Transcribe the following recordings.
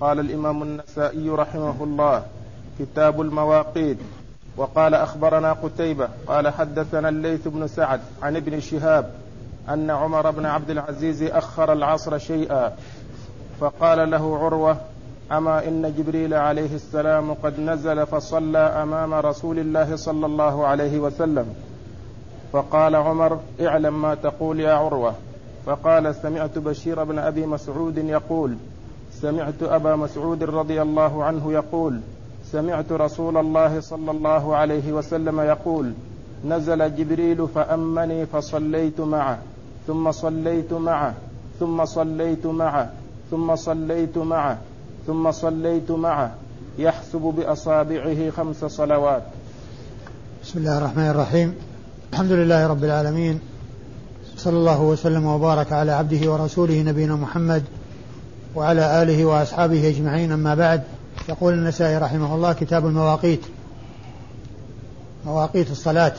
قال الإمام النسائي رحمه الله كتاب المواقيت. وقال أخبرنا قتيبة قال حدثنا الليث بن سعد عن ابن شهاب أن عمر بن عبد العزيز أخر العصر شيئا فقال له عروة أما إن جبريل عليه السلام قد نزل فصلى أمام رسول الله صلى الله عليه وسلم. فقال عمر اعلم ما تقول يا عروة. فقال سمعت بشير بن أبي مسعود يقول سمعت أبا مسعود رضي الله عنه يقول سمعت رسول الله صلى الله عليه وسلم يقول نزل جبريل فأمني فصليت معه ثم صليت معه ثم صليت معه ثم صليت معه ثم صليت معه يحسب بأصابعه خمس صلوات. بسم الله الرحمن الرحيم. الحمد لله رب العالمين. صلى الله وسلم وبارك على عبده ورسوله نبينا محمد وعلى آله وأصحابه أجمعين. أما بعد يقول النسائي رحمه الله كتاب المواقيت مواقيت الصلاة.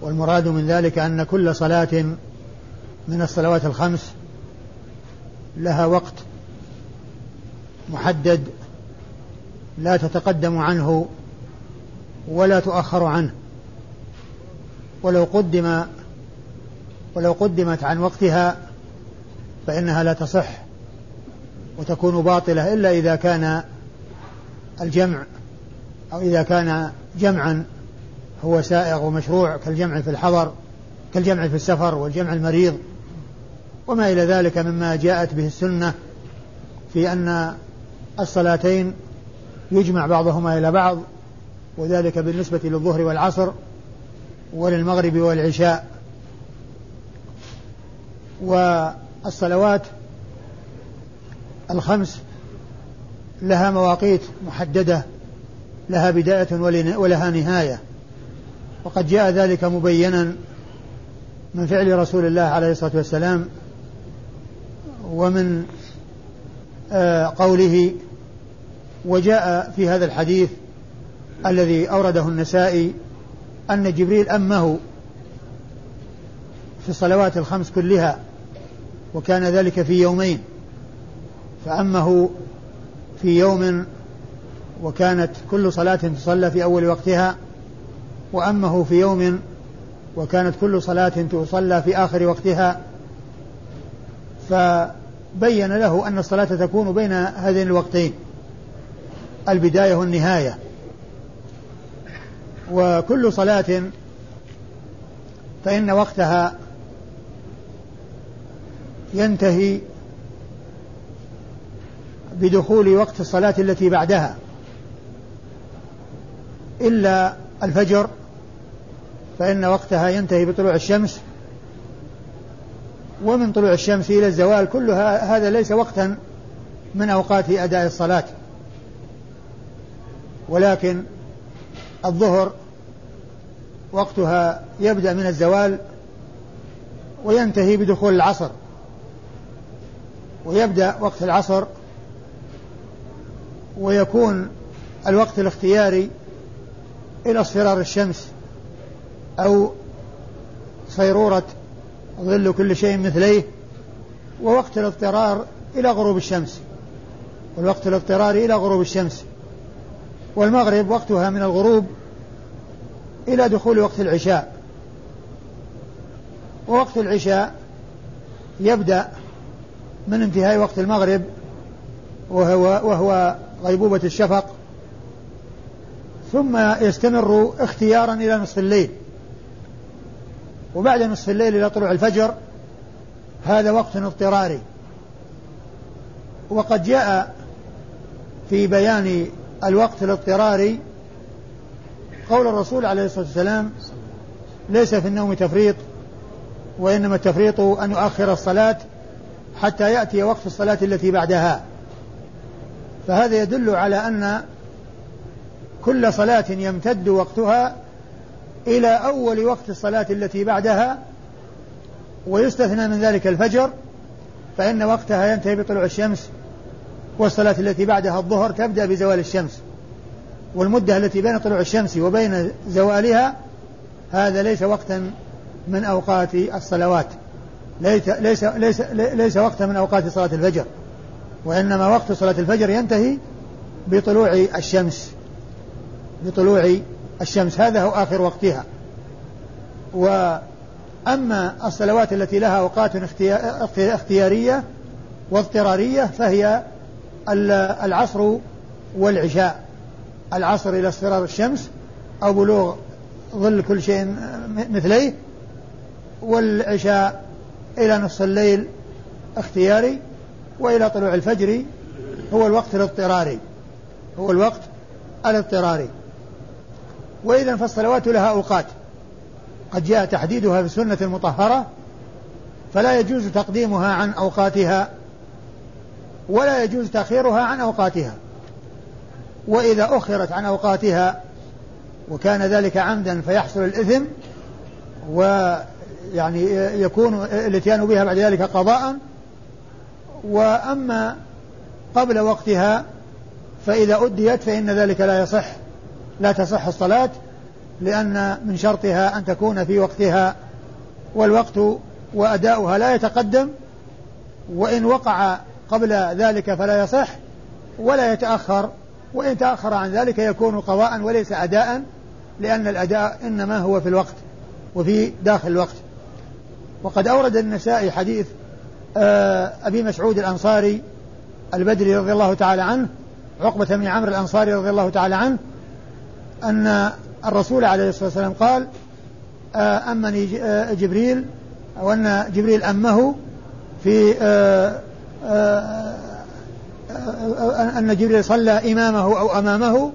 والمراد من ذلك أن كل صلاة من الصلوات الخمس لها وقت محدد لا تتقدم عنه ولا تؤخر عنه. ولو قدم ولو قدمت عن وقتها فإنها لا تصح وتكون باطلة إلا إذا كان الجمع أو إذا كان جمعا هو سائغ ومشروع كالجمع في الحضر كالجمع في السفر والجمع المريض. وما إلى ذلك مما جاءت به السنة في أن الصلاتين يجمع بعضهما إلى بعض وذلك بالنسبة للظهر والعصر وللمغرب والعشاء. والصلوات الخمس لها مواقيت محددة لها بداية ولها نهاية. وقد جاء ذلك مبينا من فعل رسول الله عليه الصلاة والسلام ومن آه، قوله وجاء في هذا الحديث الذي أورده النسائي أن جبريل أمه في الصلوات الخمس كلها وكان ذلك في يومين. فأمه في يوم وكانت كل صلاة تصلى في أول وقتها وأمه في يوم وكانت كل صلاة تصلى في آخر وقتها. فبين له أن الصلاة تكون بين هذين الوقتين البداية والنهاية. وكل صلاة فإن وقتها ينتهي بدخول وقت الصلاة التي بعدها. إلا الفجر فإن وقتها ينتهي بطلوع الشمس. ومن طلوع الشمس إلى الزوال كل هذا ليس وقتا من أوقات أداء الصلاة. ولكن الظهر وقتها يبدأ من الزوال وينتهي بدخول العصر. ويبدأ وقت العصر ويكون الوقت الاختياري إلى اصفرار الشمس أو صيرورة ظل كل شيء مثليه ووقت الاضطرار إلى غروب الشمس والوقت الاضطراري إلى غروب الشمس والمغرب وقتها من الغروب إلى دخول وقت العشاء ووقت العشاء يبدأ من انتهاء وقت المغرب وهو, وهو غيبوبة الشفق ثم يستمر اختيارا إلى نصف الليل. وبعد نصف الليل إلى طلوع الفجر هذا وقت اضطراري. وقد جاء في بيان الوقت الاضطراري قول الرسول عليه الصلاة والسلام ليس في النوم تفريط وإنما التفريط أن يؤخر الصلاة حتى يأتي وقت الصلاة التي بعدها. فهذا يدل على أن كل صلاة يمتد وقتها إلى أول وقت الصلاة التي بعدها ويستثنى من ذلك الفجر فإن وقتها ينتهي بطلوع الشمس والصلاة التي بعدها الظهر تبدأ بزوال الشمس. والمدة التي بين طلوع الشمس وبين زوالها هذا ليس وقتا من أوقات الصلوات. ليس ليس ليس ليس وقتا من أوقات صلاة الفجر وإنما وقت صلاة الفجر ينتهي بطلوع الشمس بطلوع الشمس. هذا هو آخر وقتها. وأما الصلوات التي لها أوقات اختيارية واضطرارية فهي العصر والعشاء. العصر إلى اصفرار الشمس أو بلوغ ظل كل شيء مثليه والعشاء إلى نصف الليل اختياري وإلى طلوع الفجر هو الوقت الاضطراري. هو الوقت الاضطراري. وإذا فالصلوات لها أوقات. قد جاء تحديدها في السنة المطهرة فلا يجوز تقديمها عن أوقاتها ولا يجوز تأخيرها عن أوقاتها. وإذا أخرت عن أوقاتها وكان ذلك عمدا فيحصل الإثم ويعني يكون الاتيان بها بعد ذلك قضاء وأما قبل وقتها فإذا أديت فإن ذلك لا يصح لا تصح الصلاة لأن من شرطها أن تكون في وقتها والوقت وأداؤها لا يتقدم وإن وقع قبل ذلك فلا يصح ولا يتأخر وإن تأخر عن ذلك يكون قضاء وليس أداء لأن الأداء إنما هو في الوقت. وفي داخل الوقت. وقد أورد النسائي حديث آه، أبي مسعود الأنصاري البدري رضي الله تعالى عنه عقبة بن عمرو الأنصاري رضي الله تعالى عنه أن الرسول عليه الصلاة والسلام قال آه، أمني آه، جبريل أو أن جبريل أمه في أن جبريل صلى إمامه أو أمامه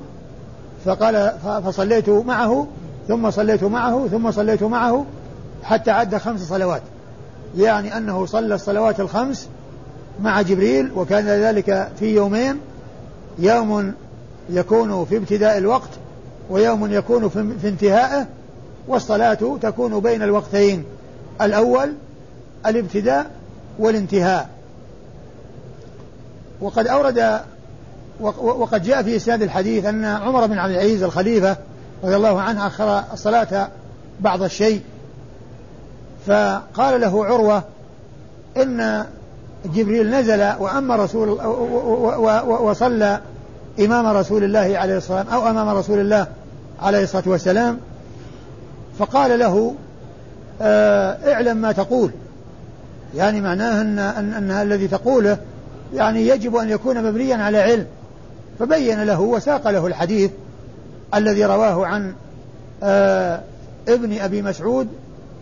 فقال فصليت معه ثم صليت معه ثم صليت معه حتى عد خمس صلوات. يعني أنه صلى الصلوات الخمس مع جبريل وكان ذلك في يومين يوم يكون في ابتداء الوقت ويوم يكون في انتهائه والصلاة تكون بين الوقتين الأول الابتداء والانتهاء. وقد أورد وقد جاء في إسناد الحديث أن عمر بن عبد العزيز الخليفة رضي الله عنه أخر الصلاة بعض الشيء فقال له عروة إن جبريل نزل وأما رسول وصلى إمام رسول الله عليه الصلاة والسلام أو أمام رسول الله عليه الصلاة والسلام فقال له آه، اعلم ما تقول. يعني معناه أن, أن, أن الذي تقوله يعني يجب أن يكون مبنيا على علم. فبين له وساق له الحديث الذي رواه عن آه ابن أبي مسعود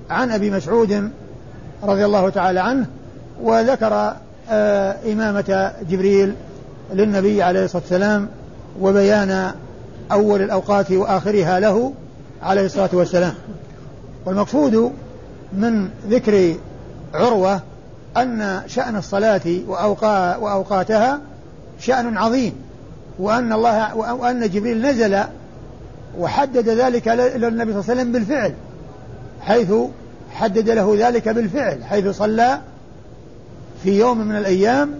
عن أبي مسعود رضي الله تعالى عنه وذكر آه إمامة جبريل للنبي عليه الصلاة والسلام وبيان أول الأوقات وآخرها له عليه الصلاة والسلام. والمقصود من ذكر عروة أن شأن الصلاة وأوقا وأوقاتها شأن عظيم وأن الله وأن جبريل نزل وحدد ذلك للنبي صلى الله عليه وسلم بالفعل حيث حدد له ذلك بالفعل حيث صلى في يوم من الأيام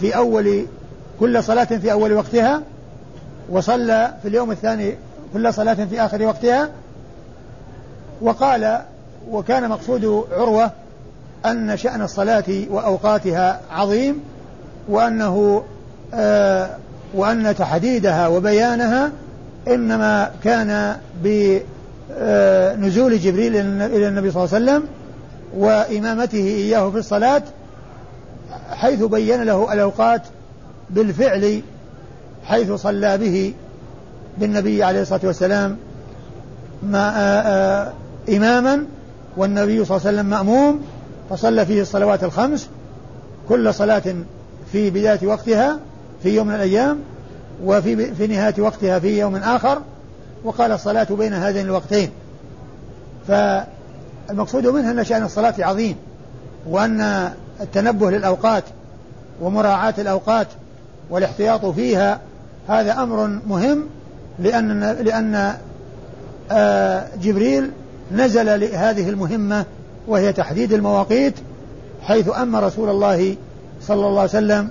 في أول كل صلاة في أول وقتها وصلى في اليوم الثاني كل صلاة في آخر وقتها. وقال وكان مقصود عروة أن شأن الصلاة وأوقاتها عظيم وأنه آه وأن تحديدها وبيانها إنما كان بنزول جبريل إلى النبي صلى الله عليه وسلم وإمامته إياه في الصلاة حيث بين له الأوقات بالفعل حيث صلى به بالنبي عليه الصلاة والسلام ما إماما والنبي صلى الله عليه وسلم مأموم فصلى فيه الصلوات الخمس كل صلاة في بداية وقتها في يوم من الأيام وفي في نهاية وقتها في يوم آخر وقال الصلاة بين هذين الوقتين. فالمقصود منها أن شأن الصلاة عظيم وأن التنبه للأوقات ومراعاة الأوقات والاحتياط فيها هذا أمر مهم لأن لأن آه، جبريل نزل لهذه المهمة وهي تحديد المواقيت حيث أما رسول الله صلى الله عليه وسلم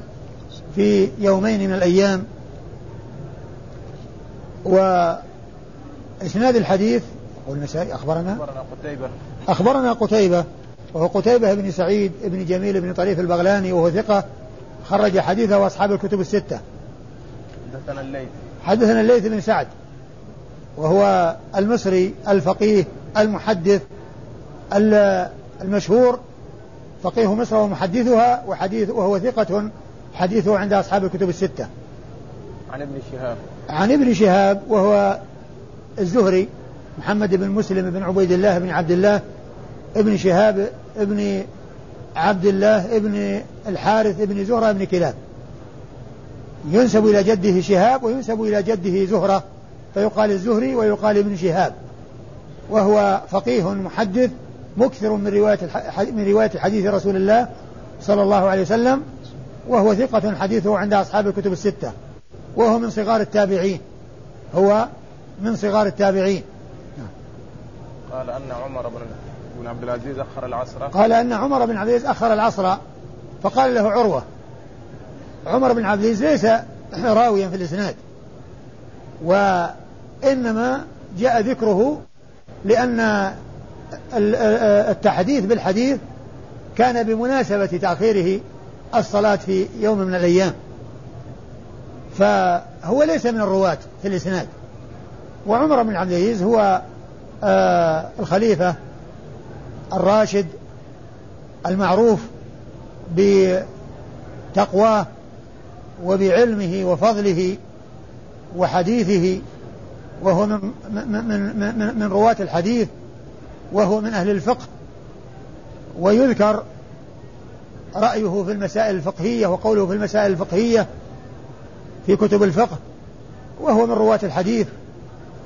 في يومين من الأيام وإسناد الحديث يقول النسائي أخبرنا؟ أخبرنا قتيبة. أخبرنا قتيبة وهو قتيبة بن سعيد بن جميل بن طريف البغلاني وهو ثقة خرج حديثه أصحاب الكتب الستة. حدثنا الليث. حدثنا الليث بن سعد وهو المصري الفقيه المحدث المشهور فقيه مصر ومحدثها وحديث وهو ثقة حديثه عند أصحاب الكتب الستة. عن ابن شهاب. عن ابن شهاب وهو الزهري محمد بن مسلم بن عبيد الله بن عبد الله ابن شهاب ابن عبد الله ابن الحارث ابن زهرة ابن كلاب. ينسب إلى جده شهاب وينسب إلى جده زهرة فيقال الزهري ويقال ابن شهاب. وهو فقيه محدث مكثر من رواية من رواية حديث رسول الله صلى الله عليه وسلم وهو ثقة حديثه عند أصحاب الكتب الستة. وهو من صغار التابعين. هو من صغار التابعين. قال أن عمر بن بن عبد العزيز أخر العصر. قال أن عمر بن عبد العزيز أخر العصر. فقال له عروة عمر بن عبد العزيز ليس راويا في الإسناد. وإنما جاء ذكره لأن التحديث بالحديث كان بمناسبة تأخيره الصلاة في يوم من الأيام. فهو ليس من الرواة في الإسناد. وعمر بن عبد العزيز هو آه الخليفة الراشد المعروف بتقواه وبعلمه وفضله وحديثه وهو من من من, من رواة الحديث وهو من أهل الفقه ويذكر رأيه في المسائل الفقهية وقوله في المسائل الفقهية في كتب الفقه وهو من رواة الحديث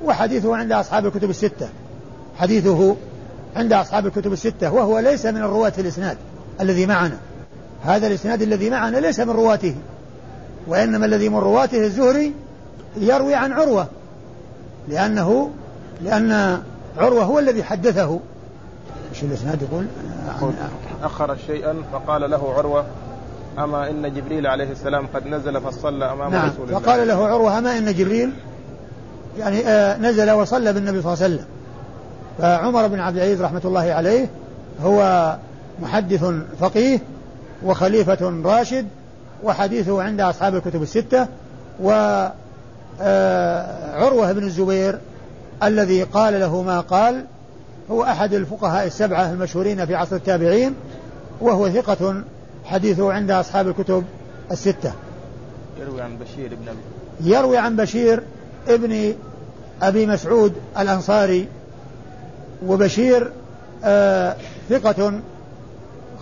وحديثه عند أصحاب الكتب الستة. حديثه عند أصحاب الكتب الستة وهو ليس من الرواة الإسناد الذي معنا. هذا الإسناد الذي معنا ليس من رواته وإنما الذي من رواته الزهري يروي عن عروة. لأنه لأن عروة هو الذي حدثه. إيش الإسناد يقول؟ أخر شيئا فقال له عروة أما إن جبريل عليه السلام قد نزل فصلى أمام نعم. رسول الله. فقال له عروة أما إن جبريل؟ يعني آه نزل وصلى بالنبي صلى الله عليه وسلم. فعمر بن عبد العزيز رحمة الله عليه هو محدث فقيه وخليفة راشد وحديثه عند أصحاب الكتب الستة وعروة آه بن الزبير الذي قال له ما قال. هو أحد الفقهاء السبعة المشهورين في عصر التابعين وهو ثقة حديثه عند أصحاب الكتب الستة. يروي عن بشير ابن أبي يروي عن بشير ابن أبي مسعود الأنصاري وبشير آه ثقة.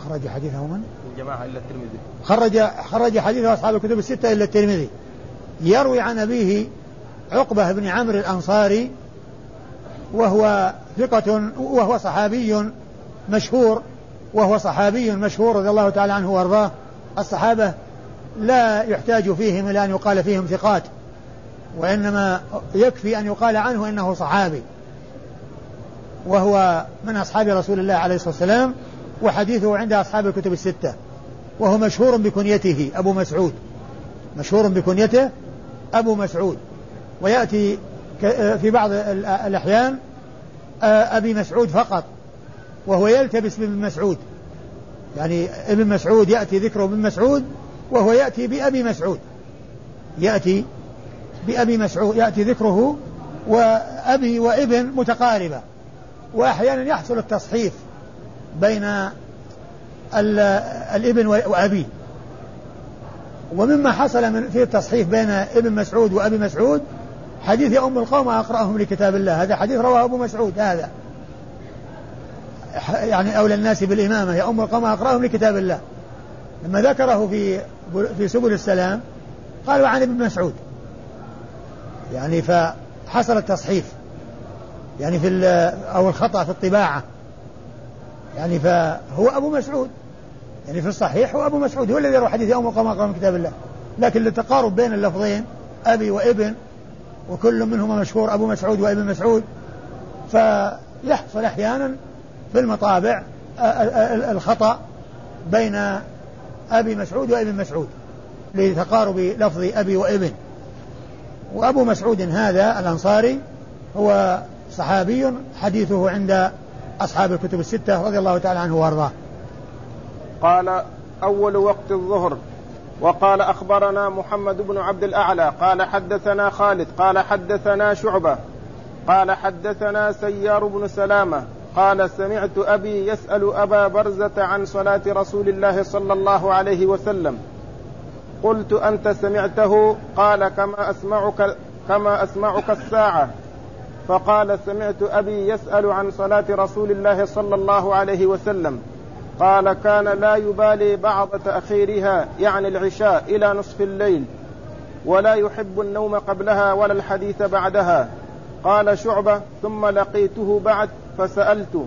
خرج حديثه من؟ الجماعة إلا الترمذي. خرج خرج حديثه أصحاب الكتب الستة إلا الترمذي. يروي عن أبيه عقبة بن عمرو الأنصاري وهو ثقة وهو صحابي مشهور. وهو صحابي مشهور رضي الله تعالى عنه وأرضاه. الصحابة لا يحتاج فيهم إلى أن يقال فيهم ثقات وإنما يكفي أن يقال عنه إنه صحابي. وهو من أصحاب رسول الله عليه الصلاة والسلام وحديثه عند أصحاب الكتب الستة. وهو مشهور بكنيته أبو مسعود. مشهور بكنيته أبو مسعود. ويأتي في بعض الأحيان أبي مسعود فقط. وهو يلتبس بابن مسعود. يعني ابن مسعود يأتي ذكره ابن مسعود وهو يأتي بأبي مسعود. يأتي بأبي مسعود يأتي ذكره وأبي وابن متقاربة. وأحيانا يحصل التصحيف بين الابن وأبيه ومما حصل من في التصحيف بين ابن مسعود وأبي مسعود حديث يا أم القوم أقرأهم لكتاب الله. هذا حديث رواه أبو مسعود هذا. يعني أولى الناس بالإمامة يا أم القوم أقرأهم لكتاب الله. لما ذكره في في سبل السلام قالوا عن ابن مسعود. يعني فحصل التصحيف. يعني في أو الخطأ في الطباعة. يعني فهو أبو مسعود. يعني في الصحيح هو أبو مسعود هو الذي يروي حديث يوم القوم أقرأهم كتاب الله. لكن للتقارب بين اللفظين أبي وابن وكل منهما مشهور أبو مسعود وابن مسعود. فيحصل أحيانا في المطابع الخطأ بين أبي مسعود وابن مسعود لتقارب لفظ أبي وابن. وأبو مسعود هذا الأنصاري هو صحابي حديثه عند أصحاب الكتب الستة رضي الله تعالى عنه وأرضاه. قال أول وقت الظهر. وقال أخبرنا محمد بن عبد الأعلى. قال حدثنا خالد. قال حدثنا شعبة. قال حدثنا سيار بن سلامة. قال سمعت أبي يسأل أبا برزة عن صلاة رسول الله صلى الله عليه وسلم. قلت أنت سمعته؟ قال كما أسمعك كما أسمعك الساعة. فقال سمعت أبي يسأل عن صلاة رسول الله صلى الله عليه وسلم. قال كان لا يبالي بعض تاخيرها يعني العشاء إلى نصف الليل. ولا يحب النوم قبلها ولا الحديث بعدها. قال شعبة ثم لقيته بعد فسألت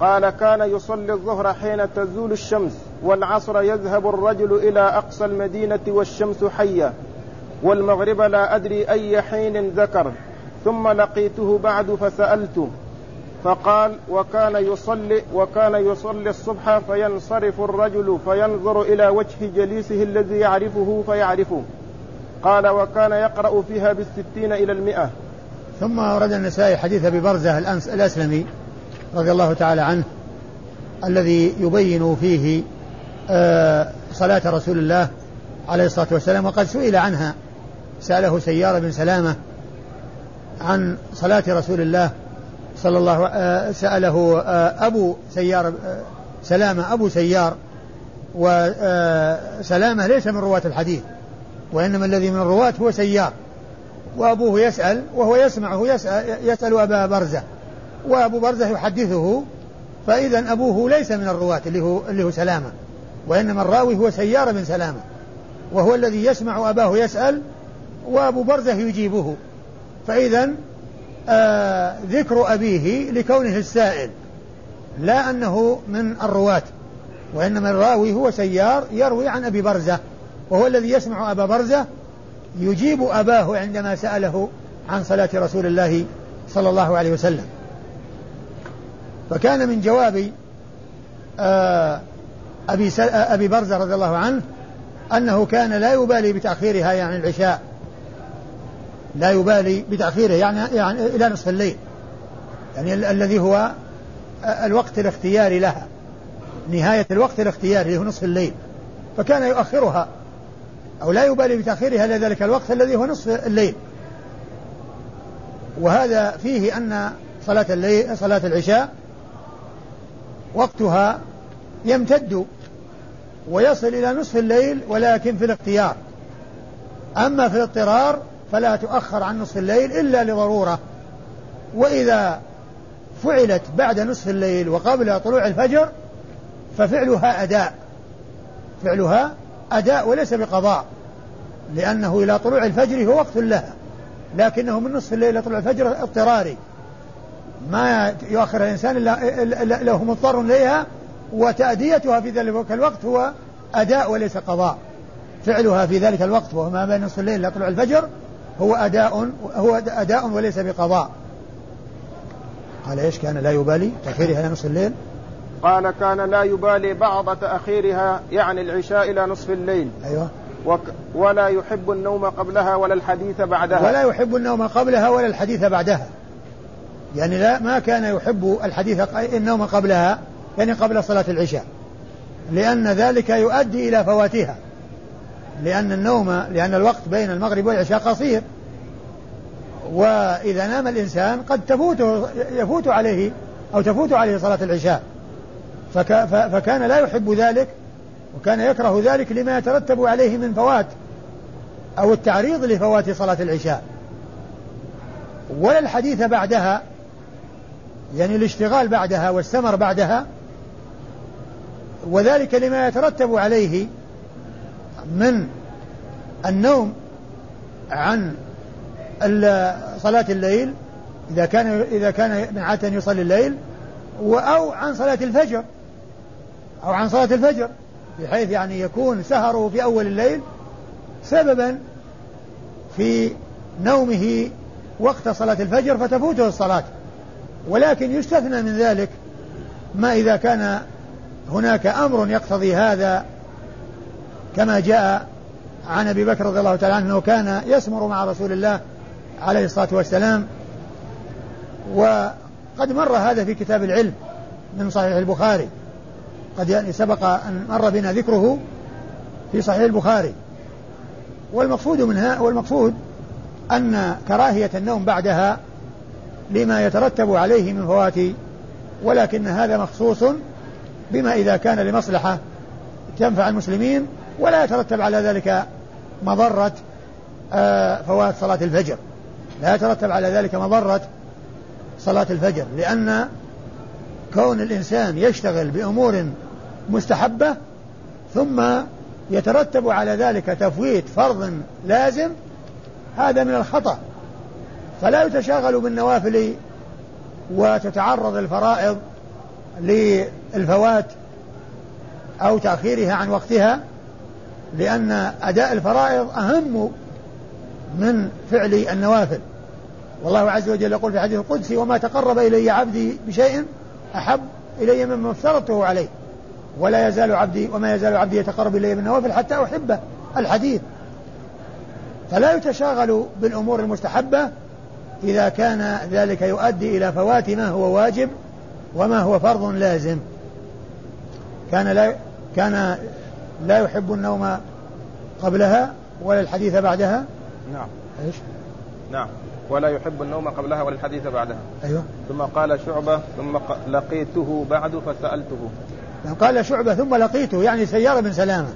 قال كان يصلي الظهر حين تزول الشمس والعصر يذهب الرجل إلى أقصى المدينة والشمس حية والمغرب لا أدري أي حين ذكر ثم لقيته بعد فسالته فقال وكان يصلي وكان يصلي الصبح فينصرف الرجل فينظر إلى وجه جليسه الذي يعرفه فيعرفه. قال وكان يقرأ فيها بالستين إلى المئة. ثم ورد النسائي حديث أبي برزة الأسلمي رضي الله تعالى عنه الذي يبين فيه آه، صلاة رسول الله عليه الصلاة والسلام وقد سئل عنها سأله سيار بن سلامة عن صلاة رسول الله صلى الله آه، سأله آه، أبو سيار سلامة أبو سيار وسلامة ليس من رواة الحديث وإنما الذي من الرواة هو سيار. وأبوه يسأل وهو يسمعه يسأل, يسأل أبا برزة. وأبو برزة يحدثه فإذا أبوه ليس من الرواة اللي هو, اللي هو سلامة. وإنما الراوي هو سيار بن سلامة. وهو الذي يسمع أباه يسأل وأبو برزة يجيبه. فإذا آه ذكر أبيه لكونه السائل لا أنه من الرواة. وإنما الراوي هو سيار يروي عن أبي برزة. وهو الذي يسمع أبا برزة يجيب أباه عندما سأله عن صلاة رسول الله صلى الله عليه وسلم. فكان من جواب آه، أبي, آه، أبي برزة رضي الله عنه أنه كان لا يبالي بتأخيرها يعني العشاء. لا يبالي بتأخيره يعني يعني إلى نصف الليل. يعني ال- الذي هو آه، الوقت الاختياري لها. نهاية الوقت الاختياري هو نصف الليل. فكان يؤخرها. أو لا يبالي بتأخيرها إلى ذلك الوقت الذي هو نصف الليل. وهذا فيه أن صلاة الليل صلاة العشاء وقتها يمتد ويصل إلى نصف الليل ولكن في الاختيار. أما في الاضطرار فلا تؤخر عن نصف الليل إلا لضرورة. وإذا فعلت بعد نصف الليل وقبل طلوع الفجر ففعلها أداء. فعلها أداء وليس بقضاء لأنه إلى طلوع الفجر هو وقت لها لكنه من نصف الليل إلى طلوع الفجر اضطراري. ما يؤخر الإنسان إلا لو هو مضطر إليها وتأديتها في ذلك الوقت هو أداء وليس قضاء. فعلها في ذلك الوقت وهو ما بين نصف الليل إلى طلوع الفجر هو أداء هو أداء وليس بقضاء. قال إيش كان لا يبالي؟ تأخيرها إلى نصف الليل؟ قال كان لا يبالي بعض تأخيرها يعني العشاء إلى نصف الليل. أيوه. وك ولا يحب النوم قبلها ولا الحديث بعدها. ولا يحب النوم قبلها ولا الحديث بعدها. يعني لا ما كان يحب الحديث النوم قبلها يعني قبل صلاة العشاء. لأن ذلك يؤدي إلى فواتها لأن النوم لأن الوقت بين المغرب والعشاء قصير. وإذا نام الإنسان قد تفوته يفوت عليه أو تفوت عليه صلاة العشاء. فك فكان لا يحب ذلك وكان يكره ذلك لما يترتب عليه من فوات أو التعريض لفوات صلاة العشاء. ولا الحديث بعدها يعني الاشتغال بعدها والسمر بعدها وذلك لما يترتب عليه من النوم عن صلاة الليل إذا كان إذا كان عادة يصلي الليل أو عن صلاة الفجر. أو عن صلاة الفجر بحيث يعني يكون سهره في أول الليل سببا في نومه وقت صلاة الفجر فتفوته الصلاة. ولكن يستثنى من ذلك ما إذا كان هناك أمر يقتضي هذا كما جاء عن أبي بكر رضي الله تعالى عنه كان يسمر مع رسول الله عليه الصلاة والسلام. وقد مر هذا في كتاب العلم من صحيح البخاري. قد يعني سبق أن مر بنا ذكره في صحيح البخاري. والمقصود منها والمقصود أن كراهية النوم بعدها لما يترتب عليه من فوات ولكن هذا مخصوص بما إذا كان لمصلحة تنفع المسلمين ولا يترتب على ذلك مضرة آه، فوات صلاة الفجر. لا يترتب على ذلك مضرة صلاة الفجر لأن كون الإنسان يشتغل بأمور مستحبة ثم يترتب على ذلك تفويت فرض لازم هذا من الخطأ. فلا يتشاغل بالنوافل وتتعرض الفرائض للفوات أو تأخيرها عن وقتها لأن أداء الفرائض أهم من فعل النوافل. والله عز وجل يقول في الحديث القدسي وما تقرب إلي عبدي بشيء أحب إلي مما افترضته عليه. ولا يزال عبدي وما يزال عبدي يتقرب إلي بالنوافل حتى أحبه الحديث. فلا يتشاغل بالأمور المستحبة إذا كان ذلك يؤدي إلى فوات ما هو واجب وما هو فرض لازم. كان لا كان لا يحب النوم قبلها ولا الحديث بعدها؟ نعم. إيش؟ نعم. ولا يحب النوم قبلها ولا الحديث بعدها. أيوه. ثم قال شعبة ثم لقيته بعد فسألته. قال شعبة ثم لقيته يعني سيارة بن سلامة.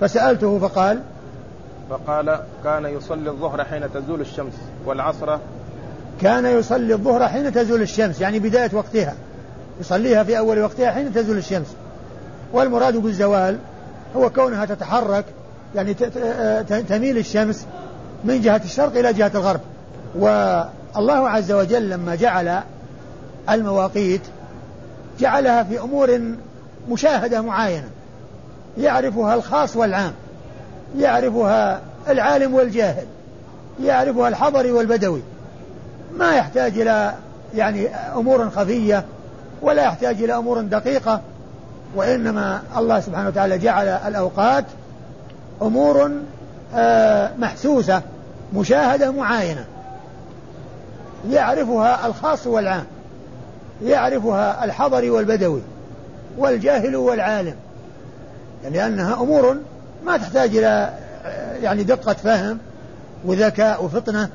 فسألته فقال فقال كان يصلي الظهر حين تزول الشمس والعصر. كان يصلي الظهر حين تزول الشمس يعني بداية وقتها. يصليها في أول وقتها حين تزول الشمس. والمراد بالزوال هو كونها تتحرك يعني تميل الشمس من جهة الشرق إلى جهة الغرب. والله عز وجل لما جعل المواقيت جعلها في أمور مشاهدة معاينة يعرفها الخاص والعام يعرفها العالم والجاهل يعرفها الحضري والبدوي. ما يحتاج إلى يعني أمور خفية ولا يحتاج إلى أمور دقيقة وإنما الله سبحانه وتعالى جعل الأوقات أمور آه، محسوسة مشاهدة معاينة يعرفها الخاص والعام يعرفها الحضري والبدوي والجاهل والعالم. لأنها يعني أمور ما تحتاج إلى يعني دقة فهم وذكاء وفطنة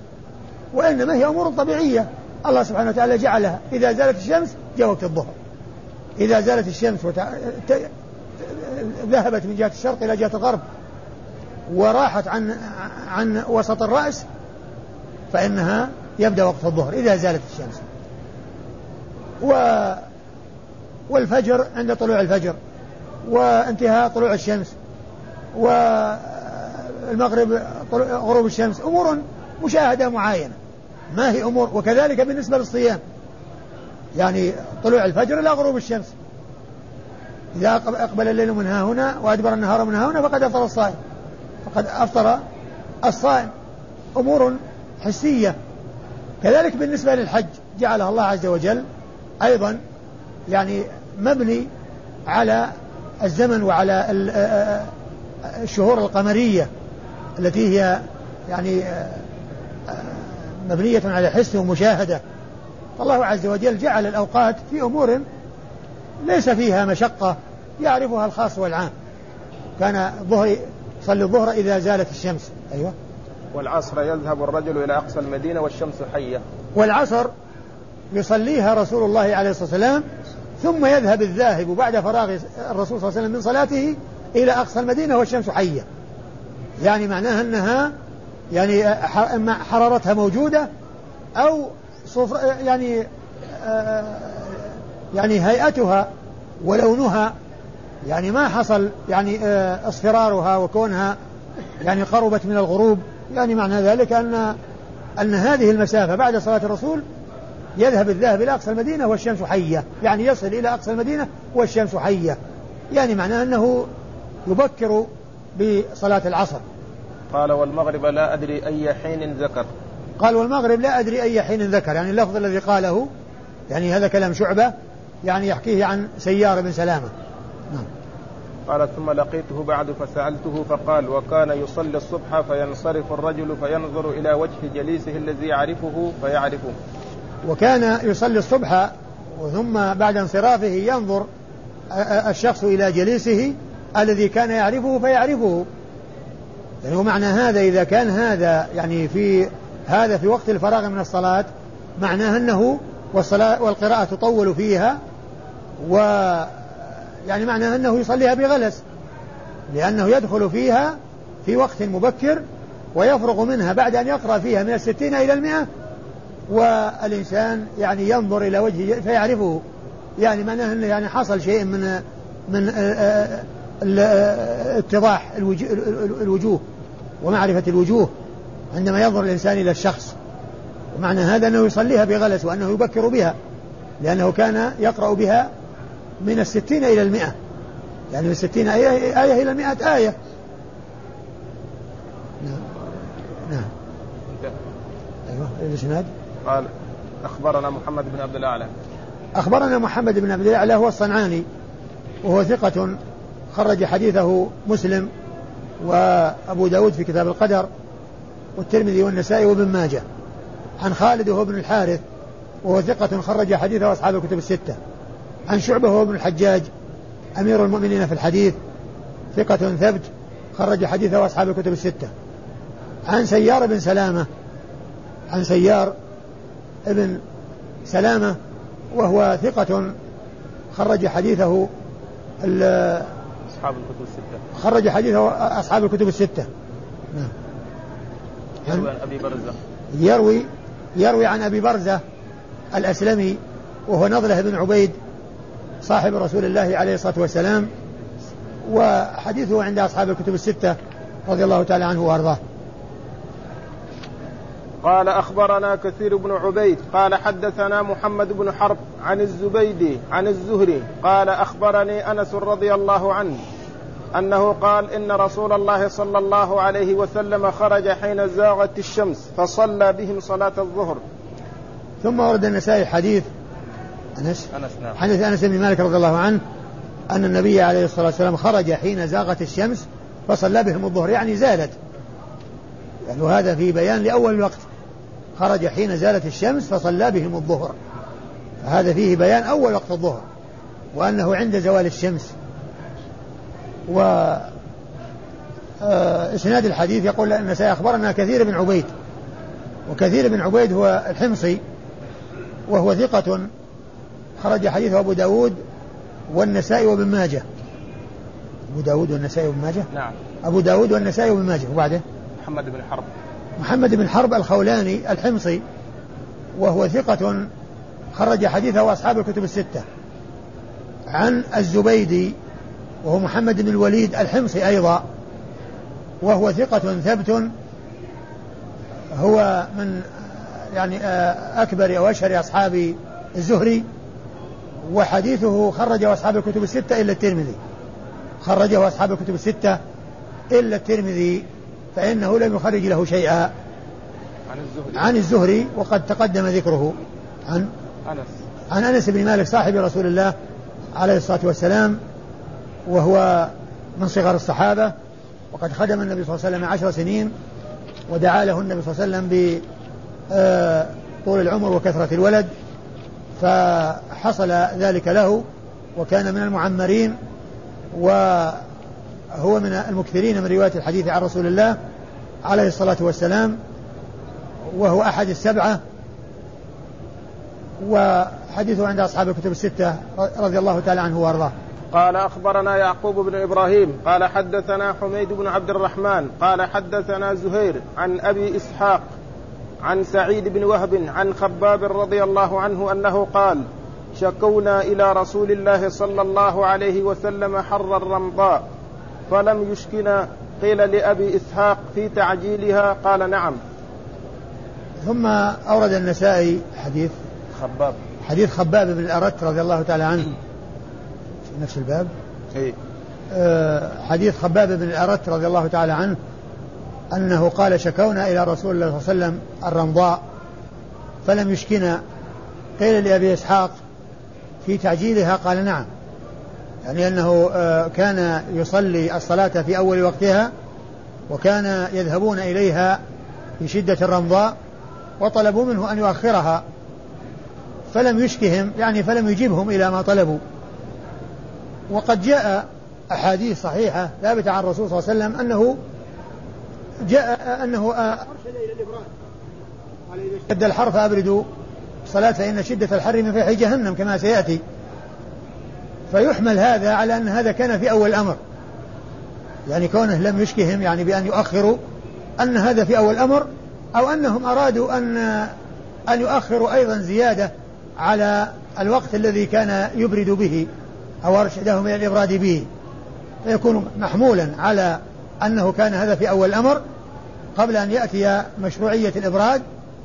وإنما هي أمور طبيعية. الله سبحانه وتعالى جعلها. إذا زالت الشمس جاء وقت الظهر. إذا زالت الشمس وت... ت... ذهبت من جهة الشرق إلى جهة الغرب وراحت عن عن وسط الرأس فإنها يبدأ وقت الظهر إذا زالت الشمس. و والفجر عند طلوع الفجر وانتهاء طلوع الشمس والمغرب غروب الشمس أمور مشاهدة معاينة ما هي أمور؟ وكذلك بالنسبة للصيام. يعني طلوع الفجر إلى غروب الشمس. إذا أقبل الليل من ها هنا وأدبر النهار من ها هنا فقد أفطر الصائم. فقد أفطر الصائم. أمور حسية. كذلك بالنسبة للحج جعلها الله عز وجل أيضا يعني مبني على الزمن وعلى الشهور القمرية التي هي يعني مبنية على حس ومشاهدة. فالله عز وجل جعل الأوقات في أمور ليس فيها مشقة يعرفها الخاص والعام. كان الظهر صلي الظهر إذا زالت الشمس. أيوة. والعصر يذهب الرجل إلى أقصى المدينة والشمس حية. والعصر يصليها رسول الله عليه الصلاة والسلام ثم يذهب الذاهب بعد فراغ الرسول صلى الله عليه وسلم من صلاته إلى أقصى المدينة والشمس حية. يعني معناها أنها يعني حرارتها موجودة أو صفر يعني يعني هيئتها ولونها يعني ما حصل يعني اصفرارها وكونها يعني قربت من الغروب. يعني معنى ذلك أن أن هذه المسافة بعد صلاة الرسول يذهب الذاهب إلى أقصى المدينة والشمس حية. يعني يصل إلى أقصى المدينة والشمس حية. يعني معناه أنه يبكر بصلاة العصر. قال والمغرب لا أدري أي حين ذكر. قال والمغرب لا أدري أي حين ذكر. يعني اللفظ الذي قاله يعني هذا كلام شعبة يعني يحكيه عن سيار بن سلامة. نعم. قال ثم لقيته بعد فسألته فقال وكان يصلي الصبح فينصرف الرجل فينظر إلى وجه جليسه الذي يعرفه فيعرفه. وكان يصلي الصبح ثم بعد انصرافه ينظر الشخص إلى جليسه الذي كان يعرفه فيعرفه. يعني ومعنى هذا إذا كان هذا يعني في هذا في وقت الفراغ من الصلاة معناه أنه والصلاة والقراءة تطول فيها و يعني معناه أنه يصليها بغلس لأنه يدخل فيها في وقت مبكر ويفرغ منها بعد أن يقرأ فيها من الستين إلى المئة والإنسان يعني ينظر إلى وجهه فيعرفه. يعني معناه أنه يعني حصل شيء من من آه، آه، آه، اتضاح الوجوه ومعرفة الوجوه عندما ينظر الإنسان إلى الشخص. ومعنى هذا أنه يصليها بغلس وأنه يبكر بها لأنه كان يقرأ بها من الستين إلى المئة. يعني من الستين آية, آية إلى المئة آية. نعم. نعم. أيوه الإسناد قال أخبرنا محمد بن عبد الأعلى. أخبرنا محمد بن عبد الأعلى هو الصنعاني. وهو ثقة خرج حديثه مسلم وأبو داود في كتاب القدر والترمذي والنسائي وابن ماجه. عن خالد وهو ابن الحارث وهو ثقة خرج حديثه أصحاب الكتب الستة. عن شعبة وهو ابن الحجاج أمير المؤمنين في الحديث ثقة ثبت خرج حديثه أصحاب الكتب الستة. عن سيار بن سلامة عن سيار ابن سلامة وهو ثقة خرج حديثه أصحاب الكتب الستة. خرج حديثه أصحاب الكتب الستة. نعم. يروي عن أبي برزة. يروي يروي عن أبي برزة الأسلمي وهو نضلة بن عبيد صاحب رسول الله عليه الصلاة والسلام وحديثه عند أصحاب الكتب الستة رضي الله تعالى عنه وأرضاه. قال أخبرنا كثير بن عبيد قال حدثنا محمد بن حرب عن الزبيدي عن الزهري قال أخبرني أنس رضي الله عنه أنه قال إن رسول الله صلى الله عليه وسلم خرج حين زاغت الشمس فصلى بهم صلاة الظهر. ثم ورد النسائي حديث أنس؟ أنس نعم. حديث أنس بن مالك رضي الله عنه أن النبي عليه الصلاة والسلام خرج حين زاغت الشمس فصلى بهم الظهر يعني زالت. يعني وهذا في بيان لأول الوقت. خرج حين زالت الشمس فصلى بهم الظهر. فهذا فيه بيان أول وقت الظهر وأنه عند زوال الشمس. و آه، إسناد الحديث يقول أن سيخبرنا كثير بن عبيد. وكثير بن عبيد هو الحمصي وهو ثقة خرج حديثه أبو داود والنسائي وابن ماجه. أبو داود والنسائي وابن ماجه؟ نعم. أبو داود والنسائي وابن ماجه وبعده؟ محمد بن حرب. محمد بن حرب الخولاني الحمصي وهو ثقة خرج حديثه أصحاب الكتب الستة. عن الزبيدي وهو محمد بن الوليد الحمصي أيضا وهو ثقة ثبت هو من يعني آه، أكبر أو أشهر أصحاب الزهري. وحديثه خرجه أصحاب الكتب الستة إلا الترمذي. خرجه أصحاب الكتب الستة إلا الترمذي فإنه لم يخرج له شيئا. عن الزهري. عن الزهري وقد تقدم ذكره عن أنس. عن أنس بن مالك صاحب رسول الله عليه الصلاة والسلام وهو من صغر الصحابة وقد خدم النبي صلى الله عليه وسلم عشر سنين ودعا له النبي صلى الله عليه وسلم بطول آه، العمر وكثرة الولد. فحصل ذلك له وكان من المعمرين وهو من المكثرين من رواية الحديث عن رسول الله عليه الصلاة والسلام وهو أحد السبعة وحديثه عند أصحاب الكتب الستة رضي الله تعالى عنه وأرضاه. قال أخبرنا يعقوب بن إبراهيم قال حدثنا حميد بن عبد الرحمن قال حدثنا زهير عن أبي إسحاق عن سعيد بن وهب عن خباب رضي الله عنه أنه قال شكونا إلى رسول الله صلى الله عليه وسلم حر الرمضاء فلم يشكنا قيل لأبي إسحاق في تعجيلها قال نعم. ثم أورد النسائي حديث خباب. حديث خباب بن الأرت رضي الله تعالى عنه. في نفس الباب. إيه؟ آه حديث خباب بن الأرت رضي الله تعالى عنه. أنه قال شكونا إلى رسول الله صلى الله عليه وسلم الرمضاء فلم يشكنا. قيل لأبي إسحاق في تعجيلها قال نعم يعني أنه آه، كان يصلي الصلاة في أول وقتها وكان يذهبون إليها في شدة الرمضاء وطلبوا منه أن يؤخرها فلم يشكهم يعني فلم يجيبهم إلى ما طلبوا. وقد جاء أحاديث صحيحة ثابتة عن الرسول صلى الله عليه وسلم أنه جاء أنه أرشد إلى الإبراد قال الحر فأبردوا الصلاة فإن شدة الحر من فيح جهنم كما سيأتي. فيحمل هذا على أن هذا كان في أول الأمر. يعني كونه لم يشكهم يعني بأن يؤخروا أن هذا في أول الأمر أو أنهم أرادوا أن أن يؤخروا أيضا زيادة على الوقت الذي كان يبرد به أو أرشدهم إلى الإبراد به. فيكون محمولا على أنه كان هذا في أول الأمر. قبل أن يأتي مشروعية الإبراد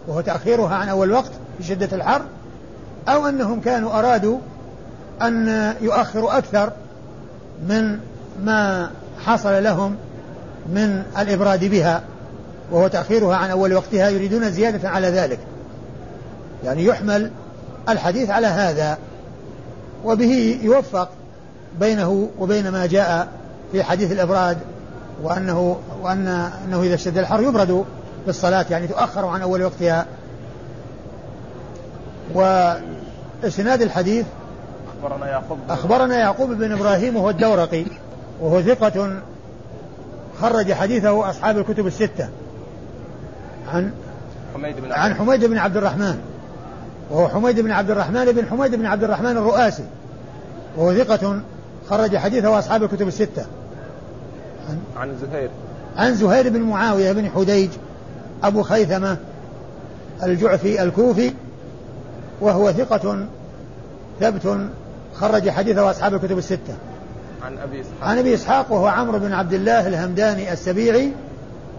وهو تأخيرها عن أول وقت في شدة الحر أو أنهم كانوا أرادوا أن يؤخروا أكثر من ما حصل لهم من الإبراد بها وهو تأخيرها عن أول وقتها يريدون زيادة على ذلك. يعني يحمل الحديث على هذا وبه يوفق بينه وبين ما جاء في حديث الإبراد وأنه وأن أنه إذا اشتد الحر يبرد بالصلاة يعني تؤخر عن أول وقتها. وإسناد الحديث أخبرنا يعقوب أخبرنا يعقوب بن إبراهيم وهو الدورقي وهو ثقة خرج حديثه أصحاب الكتب الستة. عن حميد بن عن حميد بن عبد الرحمن. وهو حميد بن عبد الرحمن بن حميد بن عبد الرحمن الرؤاسي. وهو ثقة خرج حديثه أصحاب الكتب الستة. عن, عن زهير. عن زهير بن معاوية بن حديج أبو خيثمة الجعفي الكوفي وهو ثقة ثبت خرج حديثه أصحاب الكتب الستة. عن أبي إسحاق. عن أبي إسحاق وهو عمرو بن عبد الله الهمداني السبيعي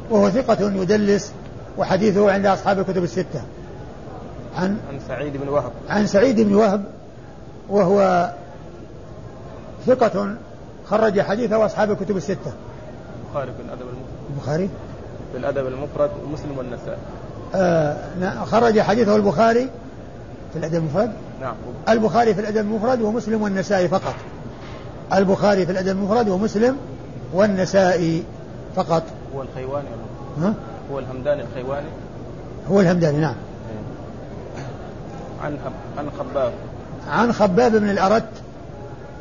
وهو ثقة يدلس وحديثه عند أصحاب الكتب الستة. عن عن سعيد بن وهب. عن سعيد بن وهب وهو ثقة خرج حديثه أصحاب الكتب الستة. البخاري في الأدب المفرد. البخاري؟ في الأدب المفرد ومسلم والنسائي. آه خرج حديثه البخاري في الأدب المفرد؟ نعم. البخاري في الأدب المفرد ومسلم والنسائي فقط. البخاري في الأدب المفرد ومسلم والنسائي فقط. هو الخيواني ها؟ هو الهمداني الخيواني. هو الهمداني نعم. عن عن خباب. عن خباب بن الأرت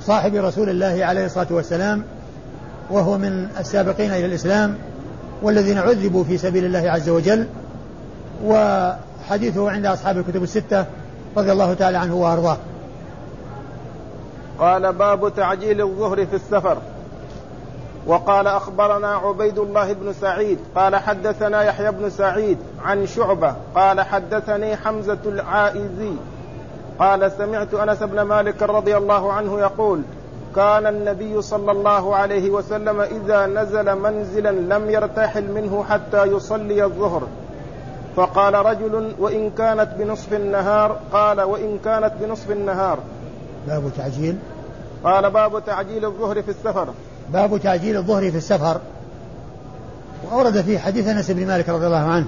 صاحب رسول الله عليه الصلاة والسلام وهو من السابقين إلى الإسلام والذين عذبوا في سبيل الله عز وجل وحديثه عند أصحاب الكتب الستة رضي الله تعالى عنه وأرضاه. قال باب تعجيل الظهر في السفر. وقال أخبرنا عبيد الله بن سعيد. قال حدثنا يحيى بن سعيد عن شعبة. قال حدثني حمزة العائزي. قال سمعت أنس بن مالك رضي الله عنه يقول كان النبي صلى الله عليه وسلم إذا نزل منزلا لم يرتحل منه حتى يصلي الظهر. فقال رجل وإن كانت بنصف النهار قال وإن كانت بنصف النهار. باب تعجيل. قال باب تعجيل الظهر في السفر. باب تعجيل الظهر في السفر. وأورد فيه حديث أنس بن مالك رضي الله عنه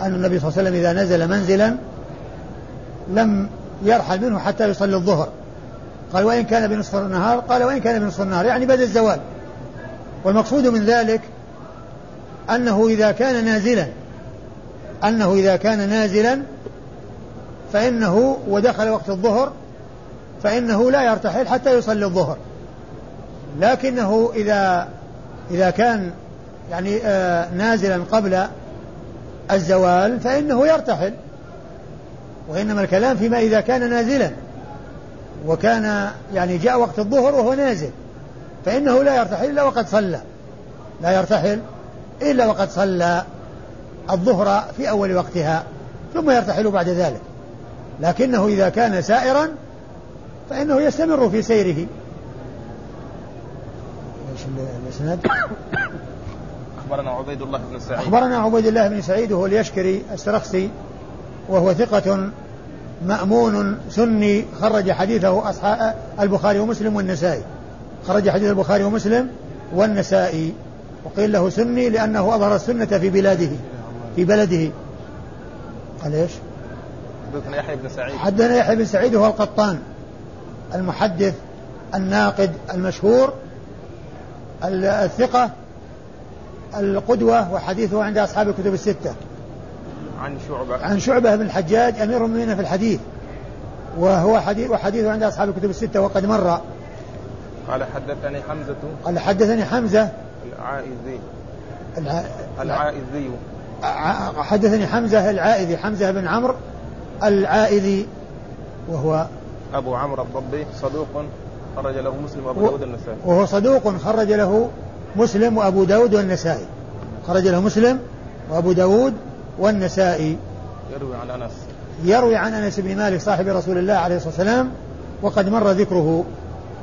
أن النبي صلى الله عليه وسلم إذا نزل منزلا لم يرحل منه حتى يصلي الظهر. قال وإن كان بنصف النهار قال وإن كان بنصف النهار يعني بعد الزوال. والمقصود من ذلك أنه إذا كان نازلا أنه إذا كان نازلا فإنه ودخل وقت الظهر فإنه لا يرتحل حتى يصلي الظهر. لكنه إذا إذا كان يعني آه نازلا قبل الزوال فإنه يرتحل. وإنما الكلام فيما إذا كان نازلا. وكان يعني جاء وقت الظهر وهو نازل فإنه لا يرتحل إلا وقد صلى. لا يرتحل إلا وقد صلى الظهر في أول وقتها ثم يرتحل بعد ذلك. لكنه إذا كان سائرا فإنه يستمر في سيره. إيش الإسناد؟ أخبرنا عبيد الله بن سعيد. أخبرنا عبيد الله بن سعيد وهو اليشكري السرخسي وهو ثقة مأمون سني خرج حديثه أصحاب البخاري ومسلم والنسائي. خرج حديث البخاري ومسلم والنسائي. وقيل له سني لأنه أظهر السنة في بلاده في بلده. قال إيش؟ حدثنا يحيى بن سعيد. حدثنا يحيى بن سعيد وهو القطان. المحدث الناقد المشهور الثقة القدوة وحديثه عند أصحاب الكتب الستة. عن شعبة. عن شعبة بن الحجاج أمير المؤمنين في الحديث. وهو حديث وحديثه عند أصحاب الكتب الستة وقد مر. قال حدثني حمزة. قال حدثني حمزة. العائذي. الع... العائذي. ع- حدثني حمزة العائذي حمزة بن عمرو العائذي وهو أبو عمرو الضبي صدوق خرج له مسلم وأبو داود النسائي. وهو صدوق خرج له مسلم وأبو داود والنسائي خرج له مسلم وأبو داود والنسائي يروي عن أنس. يروي عن أنس بن مالك صاحب رسول الله عليه الصلاة والسلام وقد مر ذكره.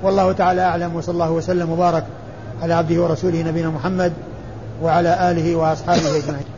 والله تعالى أعلم وصلى الله وسلم وبارك على عبده ورسوله نبينا محمد وعلى آله وأصحابه أجمعين.